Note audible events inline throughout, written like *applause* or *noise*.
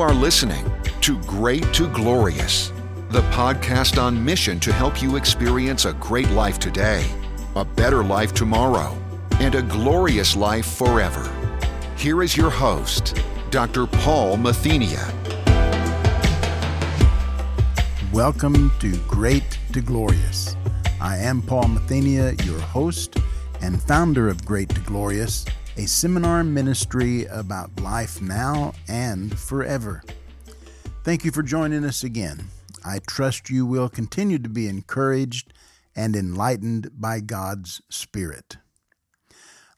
You are listening to Great to Glorious, the podcast on mission to help you experience a great life today, a better life tomorrow, and a glorious life forever. Here is your host, Dr. Paul Mathenia. Welcome to Great to Glorious. I am Paul Mathenia, your host and founder of Great to Glorious, a seminar ministry about life now and forever. Thank you for joining us again. I trust you will continue to be encouraged and enlightened by God's Spirit.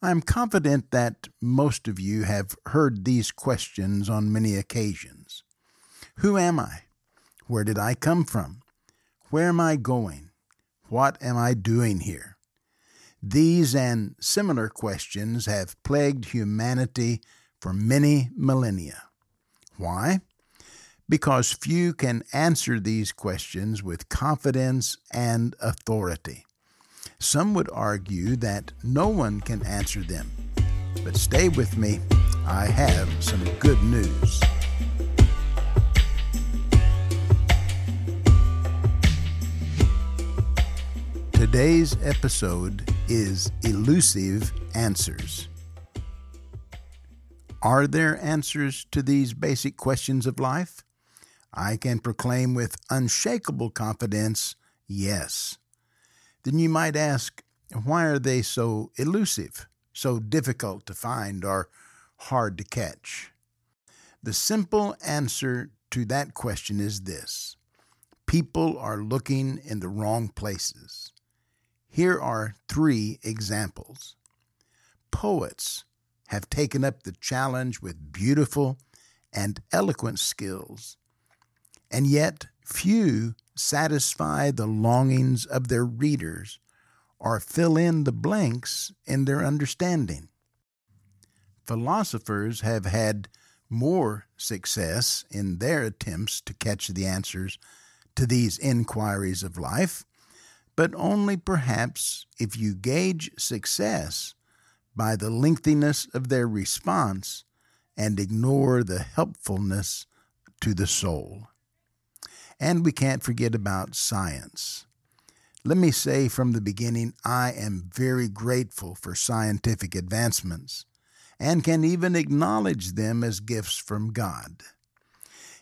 I am confident that most of you have heard these questions on many occasions Who am I? Where did I come from? Where am I going? What am I doing here? These and similar questions have plagued humanity for many millennia. Why? Because few can answer these questions with confidence and authority. Some would argue that no one can answer them. But stay with me, I have some good news. Today's episode is Elusive Answers. Are there answers to these basic questions of life? I can proclaim with unshakable confidence yes. Then you might ask, why are they so elusive, so difficult to find, or hard to catch? The simple answer to that question is this people are looking in the wrong places. Here are three examples. Poets have taken up the challenge with beautiful and eloquent skills, and yet few satisfy the longings of their readers or fill in the blanks in their understanding. Philosophers have had more success in their attempts to catch the answers to these inquiries of life but only perhaps if you gauge success by the lengthiness of their response and ignore the helpfulness to the soul. And we can't forget about science. Let me say from the beginning, I am very grateful for scientific advancements and can even acknowledge them as gifts from God.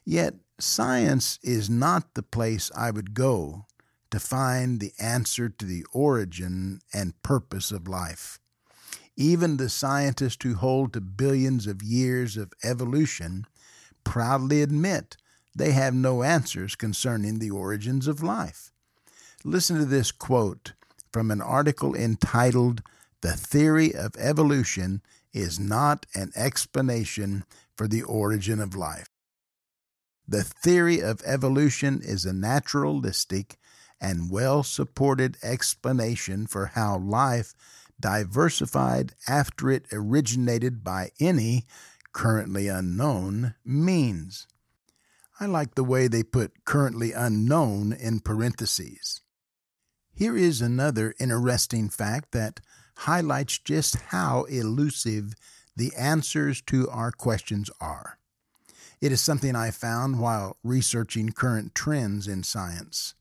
Yet, science is not the place I would go to find the answer to the origin and purpose of life. Even the scientists who hold to billions of years of evolution proudly admit they have no answers concerning the origins of life. Listen to this quote from an article entitled The Theory of Evolution is Not an Explanation for the Origin of Life. The theory of evolution is a naturalistic and well supported explanation for how life diversified after it originated by any, currently unknown, means. I like the way they put currently unknown in parentheses. Here is another interesting fact that highlights just how elusive the answers to our questions are. It is something I found while researching current trends in science.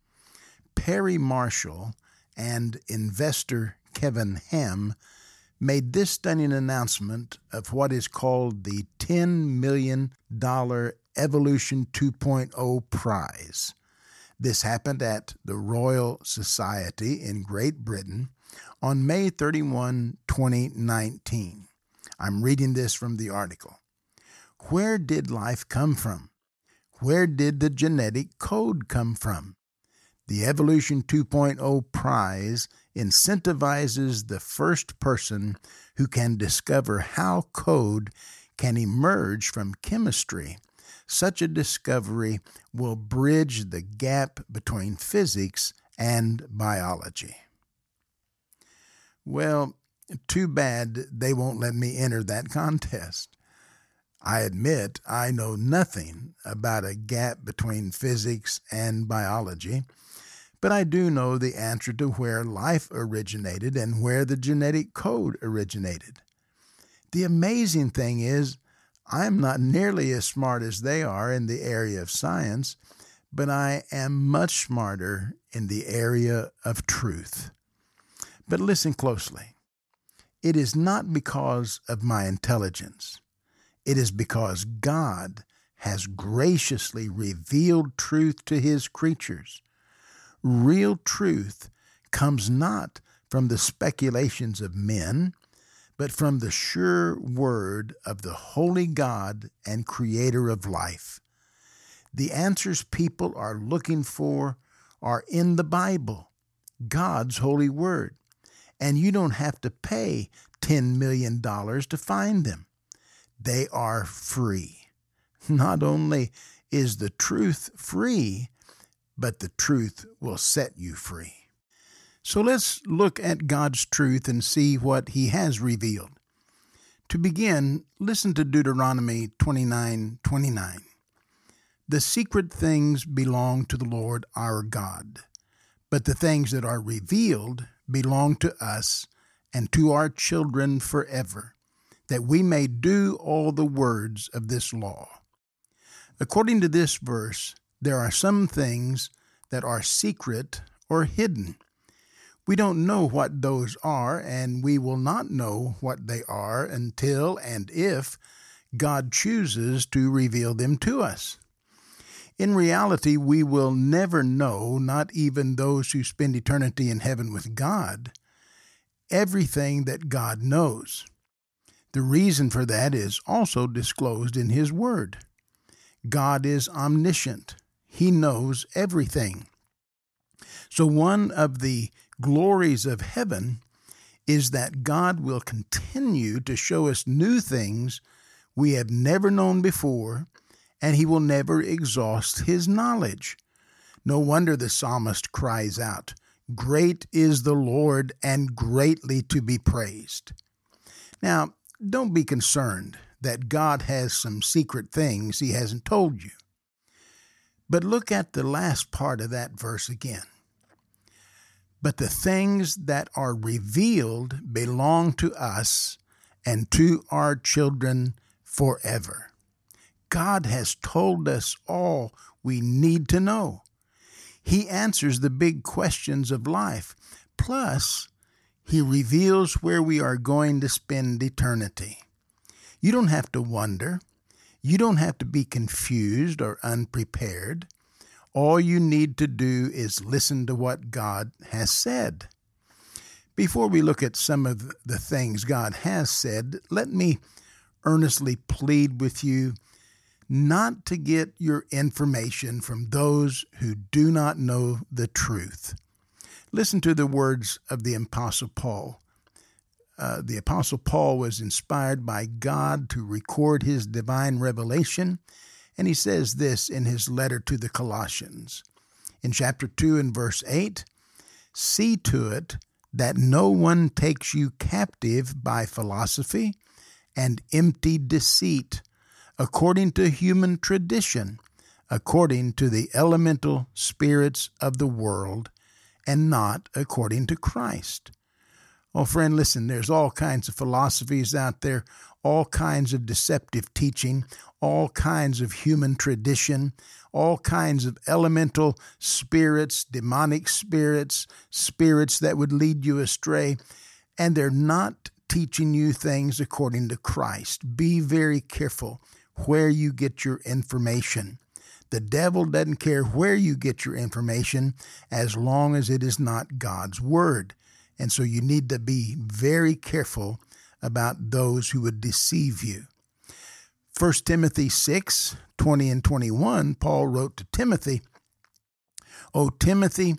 Perry Marshall and investor Kevin Ham made this stunning announcement of what is called the $10 million Evolution 2.0 Prize. This happened at the Royal Society in Great Britain on May 31, 2019. I'm reading this from the article. Where did life come from? Where did the genetic code come from? The Evolution 2.0 prize incentivizes the first person who can discover how code can emerge from chemistry. Such a discovery will bridge the gap between physics and biology. Well, too bad they won't let me enter that contest. I admit I know nothing about a gap between physics and biology but I do know the answer to where life originated and where the genetic code originated. The amazing thing is, I am not nearly as smart as they are in the area of science, but I am much smarter in the area of truth. But listen closely. It is not because of my intelligence. It is because God has graciously revealed truth to his creatures. Real truth comes not from the speculations of men, but from the sure word of the holy God and creator of life. The answers people are looking for are in the Bible, God's holy word, and you don't have to pay $10 million to find them. They are free. Not only is the truth free, but the truth will set you free. So let's look at God's truth and see what He has revealed. To begin, listen to Deuteronomy 29 29. The secret things belong to the Lord our God, but the things that are revealed belong to us and to our children forever, that we may do all the words of this law. According to this verse, there are some things that are secret or hidden. We don't know what those are, and we will not know what they are until and if God chooses to reveal them to us. In reality, we will never know, not even those who spend eternity in heaven with God, everything that God knows. The reason for that is also disclosed in His Word. God is omniscient, He knows everything. So, one of the glories of heaven is that God will continue to show us new things we have never known before, and He will never exhaust His knowledge. No wonder the psalmist cries out, Great is the Lord and greatly to be praised. Now, don't be concerned that God has some secret things He hasn't told you. But look at the last part of that verse again. But the things that are revealed belong to us and to our children forever. God has told us all we need to know. He answers the big questions of life. Plus, He reveals where we are going to spend eternity. You don't have to wonder. You don't have to be confused or unprepared. All you need to do is listen to what God has said. Before we look at some of the things God has said, let me earnestly plead with you not to get your information from those who do not know the truth. Listen to the words of the Apostle Paul. Uh, the Apostle Paul was inspired by God to record his divine revelation and he says this in his letter to the Colossians. In chapter 2 and verse 8 See to it that no one takes you captive by philosophy and empty deceit, according to human tradition, according to the elemental spirits of the world, and not according to Christ. Oh, friend, listen, there's all kinds of philosophies out there, all kinds of deceptive teaching, all kinds of human tradition, all kinds of elemental spirits, demonic spirits, spirits that would lead you astray, and they're not teaching you things according to Christ. Be very careful where you get your information. The devil doesn't care where you get your information as long as it is not God's Word. And so you need to be very careful about those who would deceive you. 1 Timothy 6 20 and 21, Paul wrote to Timothy, O Timothy,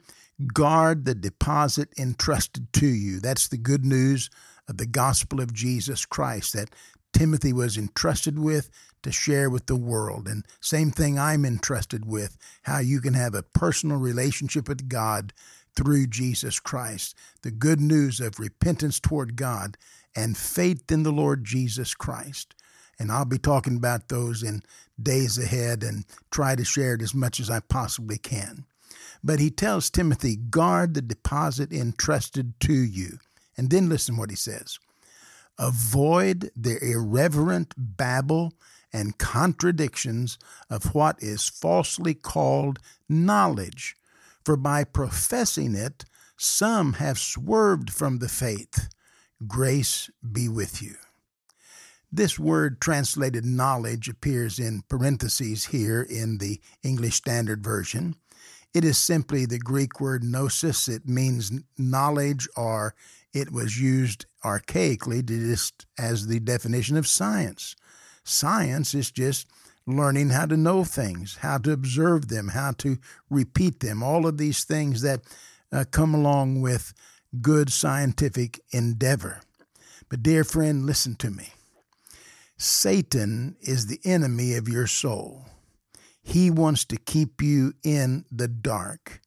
guard the deposit entrusted to you. That's the good news of the gospel of Jesus Christ that Timothy was entrusted with to share with the world. And same thing I'm entrusted with how you can have a personal relationship with God through Jesus Christ. The good news of repentance toward God and faith in the Lord Jesus Christ. And I'll be talking about those in days ahead and try to share it as much as I possibly can. But he tells Timothy, guard the deposit entrusted to you. And then listen what he says Avoid the irreverent babble and contradictions of what is falsely called knowledge. For by professing it, some have swerved from the faith. Grace be with you. This word translated knowledge appears in parentheses here in the English Standard Version. It is simply the Greek word gnosis. It means knowledge, or it was used archaically just as the definition of science. Science is just learning how to know things, how to observe them, how to repeat them, all of these things that uh, come along with good scientific endeavor. But, dear friend, listen to me. Satan is the enemy of your soul. He wants to keep you in the dark.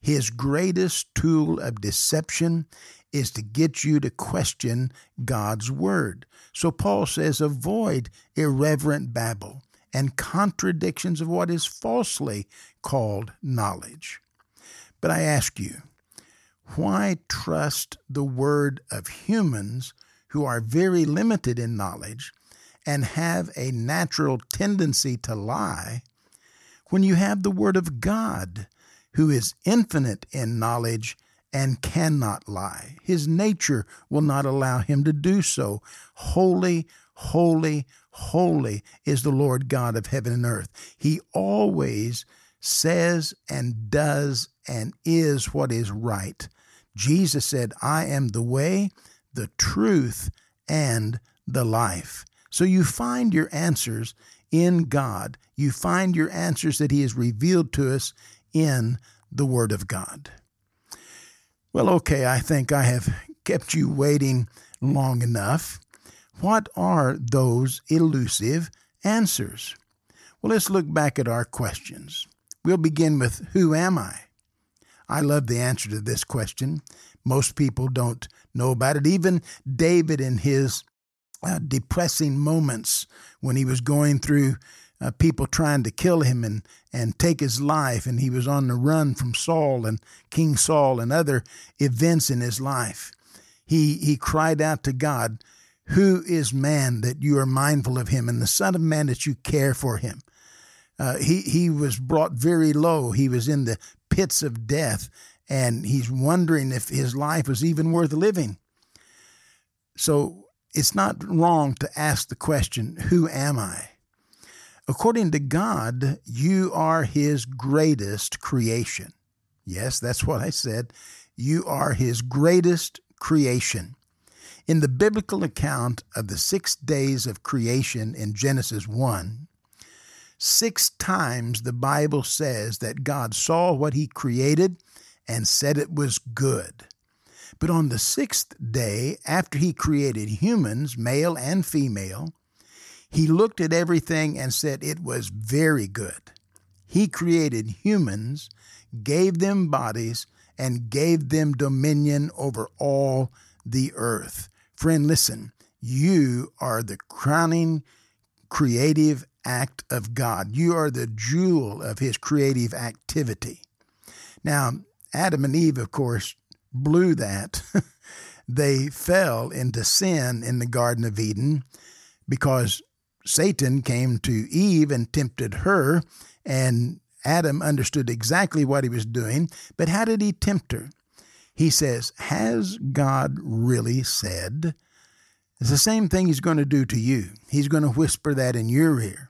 His greatest tool of deception is to get you to question God's word. So Paul says, avoid irreverent babble and contradictions of what is falsely called knowledge. But I ask you, why trust the word of humans who are very limited in knowledge and have a natural tendency to lie when you have the word of God who is infinite in knowledge and cannot lie. His nature will not allow him to do so. Holy, holy, holy is the Lord God of heaven and earth. He always says and does and is what is right. Jesus said, I am the way, the truth, and the life. So you find your answers in God. You find your answers that He has revealed to us in the Word of God. Well, okay, I think I have kept you waiting long enough. What are those elusive answers? Well, let's look back at our questions. We'll begin with Who am I? I love the answer to this question. Most people don't know about it. Even David, in his uh, depressing moments when he was going through uh, people trying to kill him and, and take his life, and he was on the run from Saul and King Saul and other events in his life. He, he cried out to God, Who is man that you are mindful of him, and the Son of Man that you care for him? Uh, he, he was brought very low. He was in the pits of death, and he's wondering if his life was even worth living. So it's not wrong to ask the question, Who am I? According to God, you are His greatest creation. Yes, that's what I said. You are His greatest creation. In the biblical account of the six days of creation in Genesis 1, six times the Bible says that God saw what He created and said it was good. But on the sixth day, after He created humans, male and female, he looked at everything and said it was very good. He created humans, gave them bodies, and gave them dominion over all the earth. Friend, listen, you are the crowning creative act of God. You are the jewel of His creative activity. Now, Adam and Eve, of course, blew that. *laughs* they fell into sin in the Garden of Eden because Satan came to Eve and tempted her, and Adam understood exactly what he was doing. But how did he tempt her? He says, Has God really said? It's the same thing he's going to do to you. He's going to whisper that in your ear.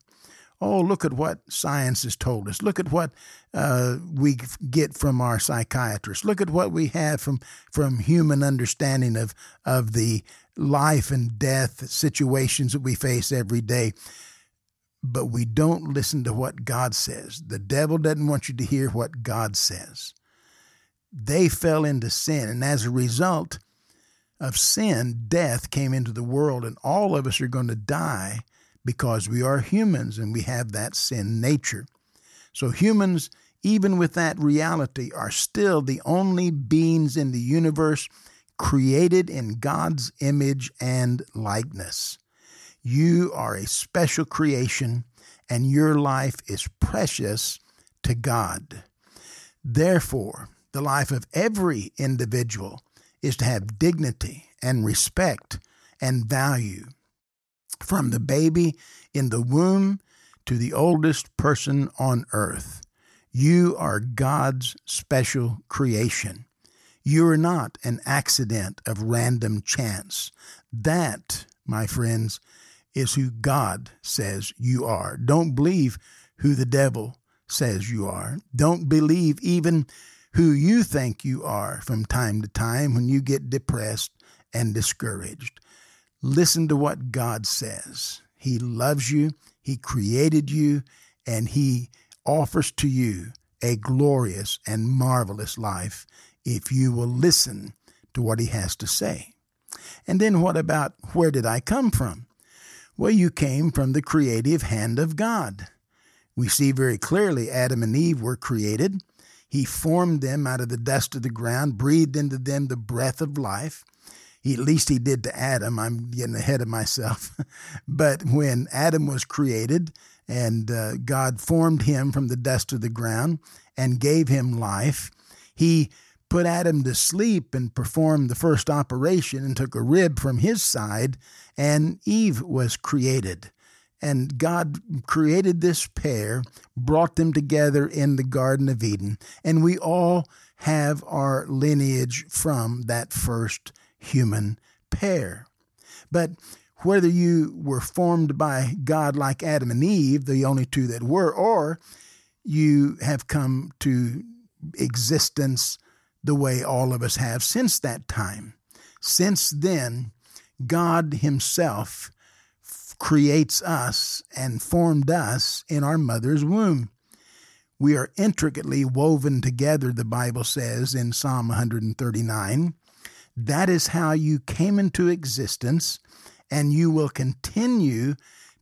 Oh, look at what science has told us. Look at what uh, we get from our psychiatrists. Look at what we have from, from human understanding of, of the life and death situations that we face every day. But we don't listen to what God says. The devil doesn't want you to hear what God says. They fell into sin, and as a result of sin, death came into the world, and all of us are going to die because we are humans and we have that sin nature. So, humans, even with that reality, are still the only beings in the universe created in God's image and likeness. You are a special creation, and your life is precious to God. Therefore, the life of every individual is to have dignity and respect and value. from the baby in the womb to the oldest person on earth. You are God's special creation. You are not an accident of random chance. That, my friends, is who God says you are. Don't believe who the devil says you are. Don't believe even who you think you are from time to time when you get depressed and discouraged. Listen to what God says. He loves you, He created you, and He offers to you a glorious and marvelous life if you will listen to what He has to say. And then what about where did I come from? Well, you came from the creative hand of God. We see very clearly Adam and Eve were created. He formed them out of the dust of the ground, breathed into them the breath of life. He, at least he did to Adam. I'm getting ahead of myself. *laughs* but when Adam was created and uh, God formed him from the dust of the ground and gave him life, he put Adam to sleep and performed the first operation and took a rib from his side, and Eve was created. And God created this pair, brought them together in the Garden of Eden, and we all have our lineage from that first human pair. But whether you were formed by God like Adam and Eve, the only two that were, or you have come to existence the way all of us have since that time. Since then, God Himself creates us and formed us in our mother's womb. We are intricately woven together, the Bible says in Psalm 139. That is how you came into existence, and you will continue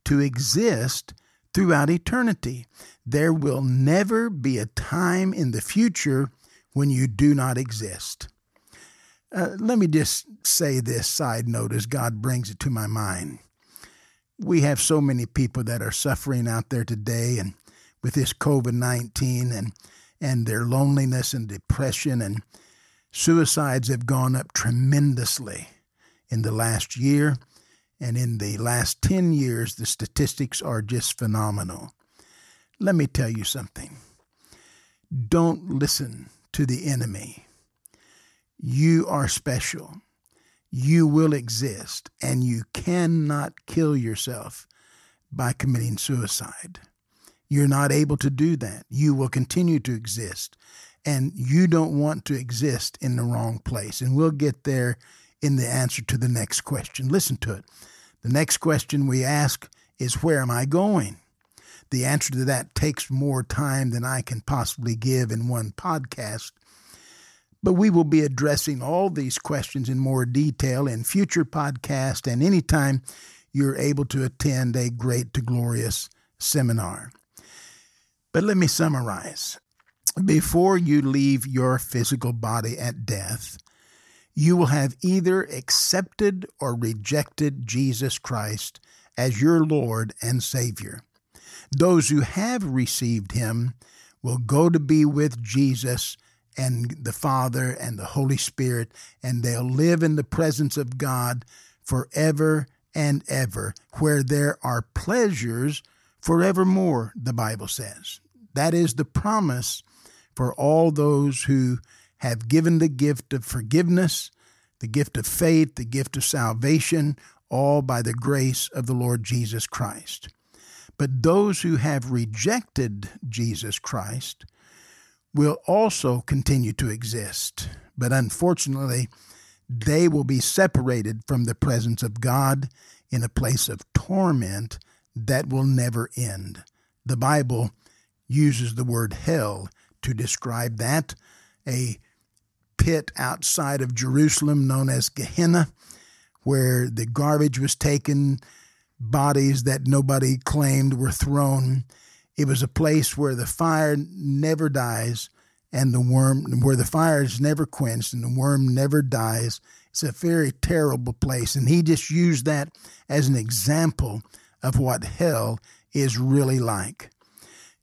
to exist throughout eternity. There will never be a time in the future when you do not exist. Uh, let me just say this side note as God brings it to my mind. We have so many people that are suffering out there today and with this COVID 19 and, and their loneliness and depression and suicides have gone up tremendously in the last year. And in the last 10 years, the statistics are just phenomenal. Let me tell you something. Don't listen to the enemy. You are special. You will exist, and you cannot kill yourself by committing suicide. You're not able to do that. You will continue to exist, and you don't want to exist in the wrong place. And we'll get there in the answer to the next question. Listen to it. The next question we ask is Where am I going? The answer to that takes more time than I can possibly give in one podcast. But we will be addressing all these questions in more detail in future podcasts and anytime you're able to attend a great to glorious seminar. But let me summarize. Before you leave your physical body at death, you will have either accepted or rejected Jesus Christ as your Lord and Savior. Those who have received him will go to be with Jesus and the Father and the Holy Spirit, and they'll live in the presence of God forever and ever, where there are pleasures forevermore, the Bible says. That is the promise for all those who have given the gift of forgiveness, the gift of faith, the gift of salvation, all by the grace of the Lord Jesus Christ. But those who have rejected Jesus Christ will also continue to exist. But unfortunately, they will be separated from the presence of God in a place of torment that will never end. The Bible uses the word hell to describe that, a pit outside of Jerusalem known as Gehenna, where the garbage was taken bodies that nobody claimed were thrown. It was a place where the fire never dies and the worm, where the fire is never quenched and the worm never dies. It's a very terrible place. And he just used that as an example of what hell is really like.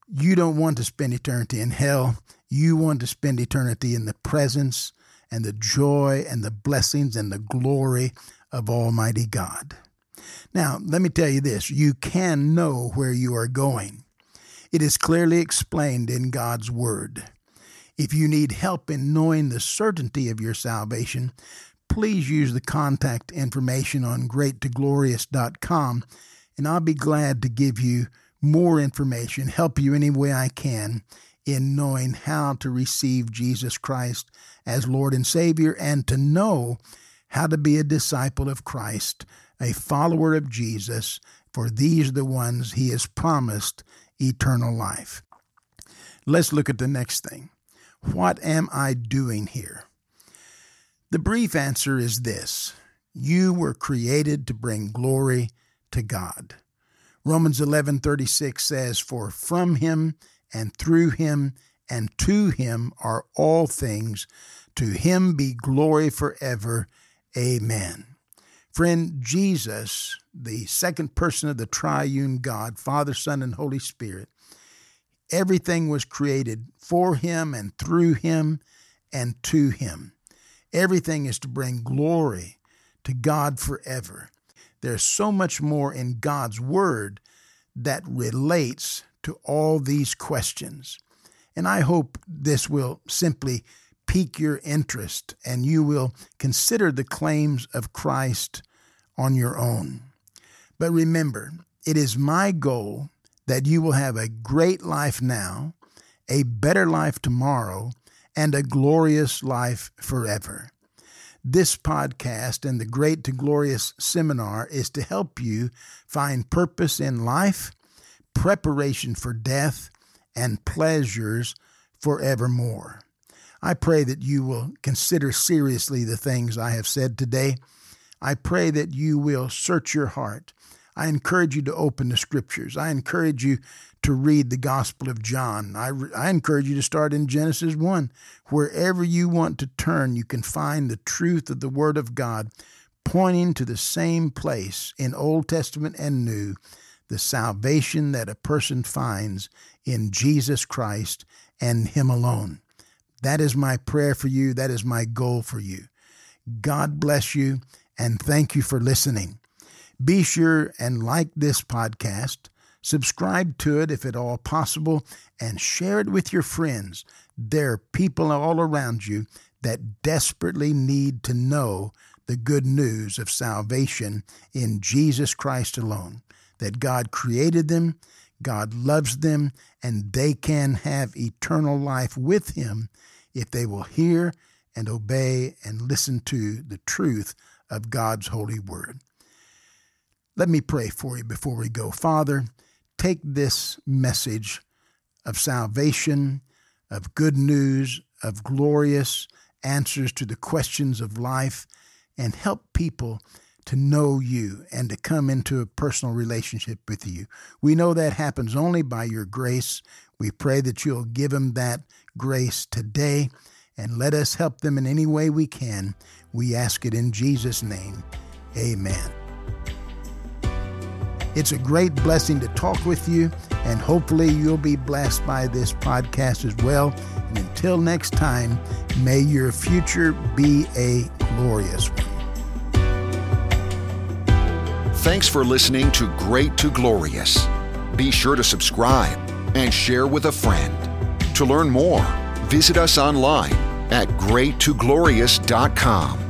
You don't want to spend eternity in hell. You want to spend eternity in the presence and the joy and the blessings and the glory of Almighty God. Now, let me tell you this you can know where you are going. It is clearly explained in God's Word. If you need help in knowing the certainty of your salvation, please use the contact information on greattoglorious.com, and I'll be glad to give you more information, help you any way I can in knowing how to receive Jesus Christ as Lord and Savior and to know how to be a disciple of Christ, a follower of Jesus, for these are the ones He has promised eternal life. Let's look at the next thing. What am I doing here? The brief answer is this You were created to bring glory to God. Romans 11:36 says for from him and through him and to him are all things to him be glory forever amen friend Jesus the second person of the triune God Father Son and Holy Spirit everything was created for him and through him and to him everything is to bring glory to God forever there's so much more in God's Word that relates to all these questions. And I hope this will simply pique your interest and you will consider the claims of Christ on your own. But remember, it is my goal that you will have a great life now, a better life tomorrow, and a glorious life forever. This podcast and the Great to Glorious seminar is to help you find purpose in life, preparation for death, and pleasures forevermore. I pray that you will consider seriously the things I have said today. I pray that you will search your heart. I encourage you to open the scriptures. I encourage you to read the Gospel of John. I, I encourage you to start in Genesis 1. Wherever you want to turn, you can find the truth of the Word of God pointing to the same place in Old Testament and New, the salvation that a person finds in Jesus Christ and Him alone. That is my prayer for you. That is my goal for you. God bless you and thank you for listening. Be sure and like this podcast Subscribe to it if at all possible and share it with your friends. There are people all around you that desperately need to know the good news of salvation in Jesus Christ alone. That God created them, God loves them, and they can have eternal life with Him if they will hear and obey and listen to the truth of God's holy word. Let me pray for you before we go. Father, take this message of salvation, of good news, of glorious answers to the questions of life, and help people to know you and to come into a personal relationship with you. We know that happens only by your grace. We pray that you'll give them that grace today and let us help them in any way we can. We ask it in Jesus' name. Amen. It's a great blessing to talk with you, and hopefully you'll be blessed by this podcast as well. And until next time, may your future be a glorious one. Thanks for listening to Great to Glorious. Be sure to subscribe and share with a friend. To learn more, visit us online at greattoglorious.com.